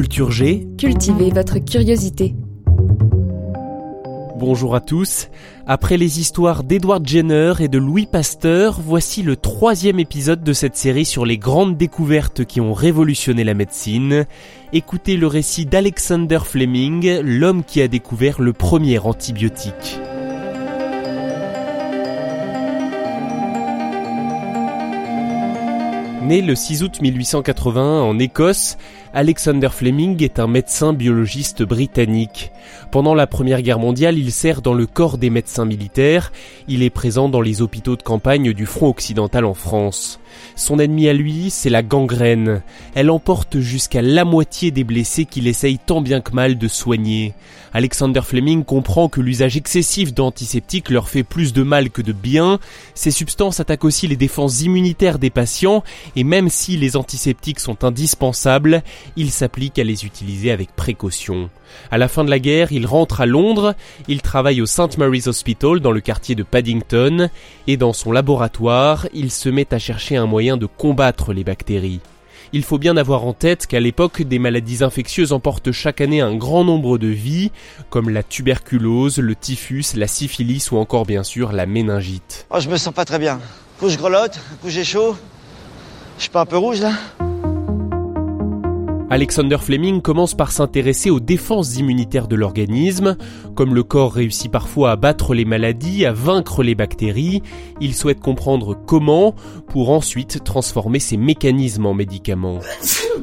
Culture G. Cultivez votre curiosité. Bonjour à tous. Après les histoires d'Edward Jenner et de Louis Pasteur, voici le troisième épisode de cette série sur les grandes découvertes qui ont révolutionné la médecine. Écoutez le récit d'Alexander Fleming, l'homme qui a découvert le premier antibiotique. Né le 6 août 1881 en Écosse, Alexander Fleming est un médecin biologiste britannique. Pendant la Première Guerre mondiale, il sert dans le corps des médecins militaires. Il est présent dans les hôpitaux de campagne du front occidental en France. Son ennemi à lui, c'est la gangrène. Elle emporte jusqu'à la moitié des blessés qu'il essaye tant bien que mal de soigner. Alexander Fleming comprend que l'usage excessif d'antiseptiques leur fait plus de mal que de bien. Ces substances attaquent aussi les défenses immunitaires des patients même si les antiseptiques sont indispensables, il s'applique à les utiliser avec précaution. À la fin de la guerre, il rentre à Londres, il travaille au St Mary's Hospital dans le quartier de Paddington et dans son laboratoire, il se met à chercher un moyen de combattre les bactéries. Il faut bien avoir en tête qu'à l'époque, des maladies infectieuses emportent chaque année un grand nombre de vies, comme la tuberculose, le typhus, la syphilis ou encore bien sûr la méningite. Oh, je me sens pas très bien. Coup je grelotte, chaud. Je suis pas un peu rouge là? Alexander Fleming commence par s'intéresser aux défenses immunitaires de l'organisme. Comme le corps réussit parfois à battre les maladies, à vaincre les bactéries, il souhaite comprendre comment pour ensuite transformer ces mécanismes en médicaments.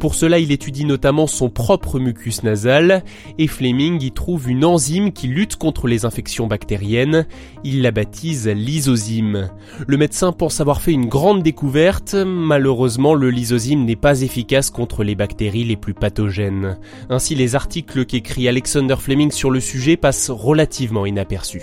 Pour cela, il étudie notamment son propre mucus nasal et Fleming y trouve une enzyme qui lutte contre les infections bactériennes. Il la baptise lysozyme. Le médecin pense avoir fait une grande découverte. Malheureusement, le lysozyme n'est pas efficace contre les bactéries plus pathogènes. Ainsi, les articles qu'écrit Alexander Fleming sur le sujet passent relativement inaperçus.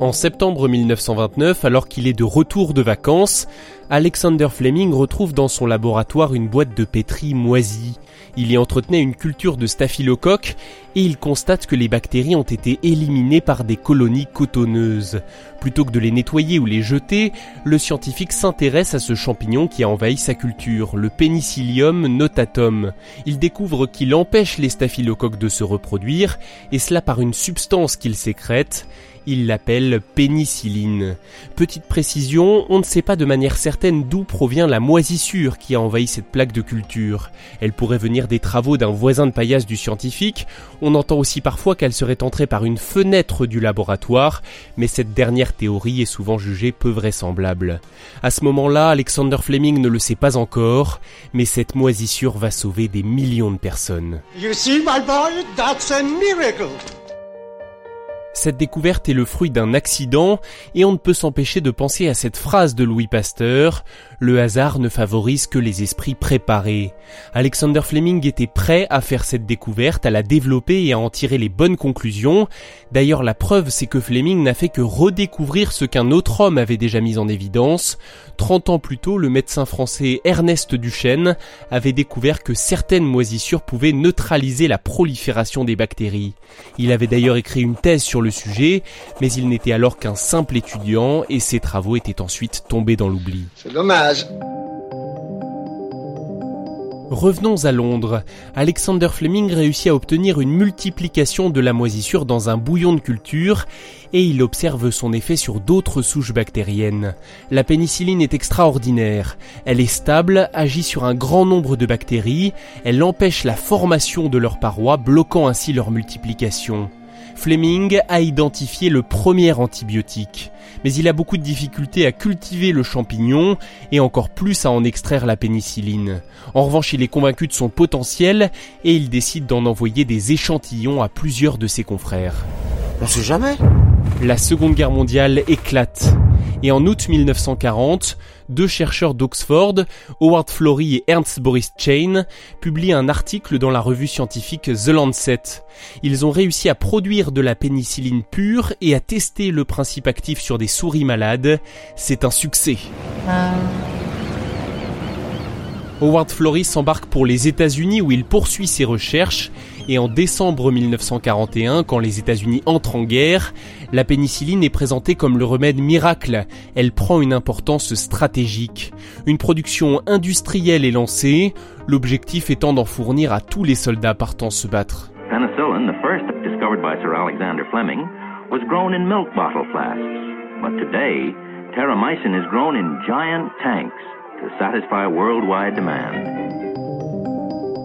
En septembre 1929, alors qu'il est de retour de vacances, Alexander Fleming retrouve dans son laboratoire une boîte de pétri moisie. Il y entretenait une culture de staphylocoque et il constate que les bactéries ont été éliminées par des colonies cotonneuses. Plutôt que de les nettoyer ou les jeter, le scientifique s'intéresse à ce champignon qui a envahi sa culture, le Penicillium notatum. Il découvre qu'il empêche les staphylocoques de se reproduire, et cela par une substance qu'il sécrète, il l'appelle pénicilline. Petite précision, on ne sait pas de manière certaine d'où provient la moisissure qui a envahi cette plaque de culture. Elle pourrait venir des travaux d'un voisin de paillasse du scientifique, on entend aussi parfois qu'elle serait entrée par une fenêtre du laboratoire, mais cette dernière théorie est souvent jugée peu vraisemblable. À ce moment-là, Alexander Fleming ne le sait pas encore, mais cette moisissure va sauver des millions de personnes. You see, my boy, that's a miracle. Cette découverte est le fruit d'un accident et on ne peut s'empêcher de penser à cette phrase de Louis Pasteur Le hasard ne favorise que les esprits préparés. Alexander Fleming était prêt à faire cette découverte, à la développer et à en tirer les bonnes conclusions. D'ailleurs, la preuve, c'est que Fleming n'a fait que redécouvrir ce qu'un autre homme avait déjà mis en évidence. Trente ans plus tôt, le médecin français Ernest Duchesne avait découvert que certaines moisissures pouvaient neutraliser la prolifération des bactéries. Il avait d'ailleurs écrit une thèse sur le sujet, mais il n'était alors qu'un simple étudiant et ses travaux étaient ensuite tombés dans l'oubli. Revenons à Londres. Alexander Fleming réussit à obtenir une multiplication de la moisissure dans un bouillon de culture et il observe son effet sur d'autres souches bactériennes. La pénicilline est extraordinaire. Elle est stable, agit sur un grand nombre de bactéries, elle empêche la formation de leurs parois, bloquant ainsi leur multiplication. Fleming a identifié le premier antibiotique, mais il a beaucoup de difficultés à cultiver le champignon et encore plus à en extraire la pénicilline. En revanche, il est convaincu de son potentiel et il décide d'en envoyer des échantillons à plusieurs de ses confrères. On sait jamais. La Seconde Guerre mondiale éclate. Et en août 1940, deux chercheurs d'Oxford, Howard Florey et Ernst Boris Chain, publient un article dans la revue scientifique The Lancet. Ils ont réussi à produire de la pénicilline pure et à tester le principe actif sur des souris malades. C'est un succès. Howard Florey s'embarque pour les États-Unis où il poursuit ses recherches et en décembre 1941, quand les États-Unis entrent en guerre, la pénicilline est présentée comme le remède miracle. Elle prend une importance stratégique. Une production industrielle est lancée, l'objectif étant d'en fournir à tous les soldats partant se battre. To satisfy worldwide demand.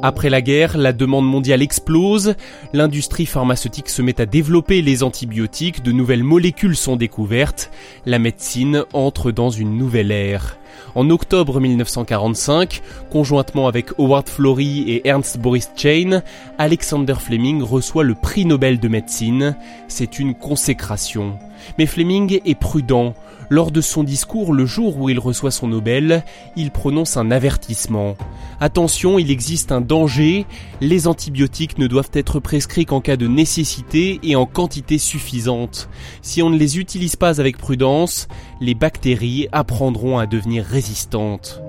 Après la guerre, la demande mondiale explose, l'industrie pharmaceutique se met à développer les antibiotiques, de nouvelles molécules sont découvertes, la médecine entre dans une nouvelle ère. En octobre 1945, conjointement avec Howard Florey et Ernst Boris Chain, Alexander Fleming reçoit le prix Nobel de médecine. C'est une consécration. Mais Fleming est prudent. Lors de son discours le jour où il reçoit son Nobel, il prononce un avertissement. Attention, il existe un danger, les antibiotiques ne doivent être prescrits qu'en cas de nécessité et en quantité suffisante. Si on ne les utilise pas avec prudence, les bactéries apprendront à devenir résistantes.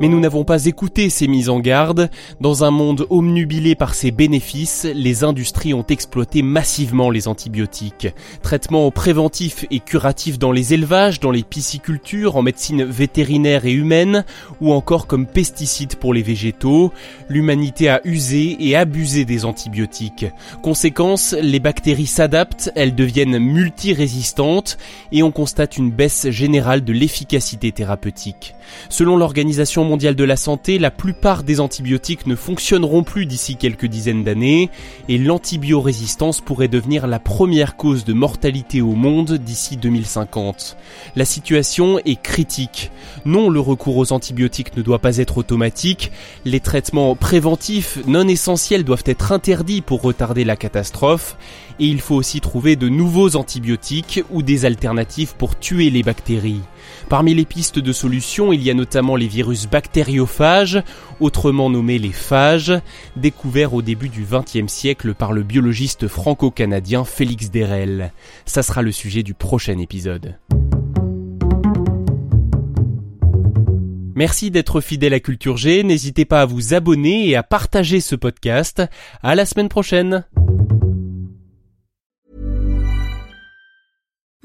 Mais nous n'avons pas écouté ces mises en garde. Dans un monde omnubilé par ses bénéfices, les industries ont exploité massivement les antibiotiques. Traitements préventifs et curatifs dans les élevages, dans les piscicultures, en médecine vétérinaire et humaine, ou encore comme pesticides pour les végétaux, l'humanité a usé et abusé des antibiotiques. Conséquence, les bactéries s'adaptent, elles deviennent multirésistantes et on constate une baisse générale de l'efficacité thérapeutique. Selon l'Organisation mondiale de la santé, la plupart des antibiotiques ne fonctionneront plus d'ici quelques dizaines d'années et l'antibiorésistance pourrait devenir la première cause de mortalité au monde d'ici 2050. La situation est critique. Non, le recours aux antibiotiques ne doit pas être automatique. Les traitements préventifs non essentiels doivent être interdits pour retarder la catastrophe et il faut aussi trouver de nouveaux antibiotiques ou des alternatives pour tuer les bactéries. Parmi les pistes de solutions, il y a notamment les virus bactériophages, autrement nommés les phages, découverts au début du XXe siècle par le biologiste franco-canadien Félix Derel. Ça sera le sujet du prochain épisode. Merci d'être fidèle à Culture G, n'hésitez pas à vous abonner et à partager ce podcast. À la semaine prochaine!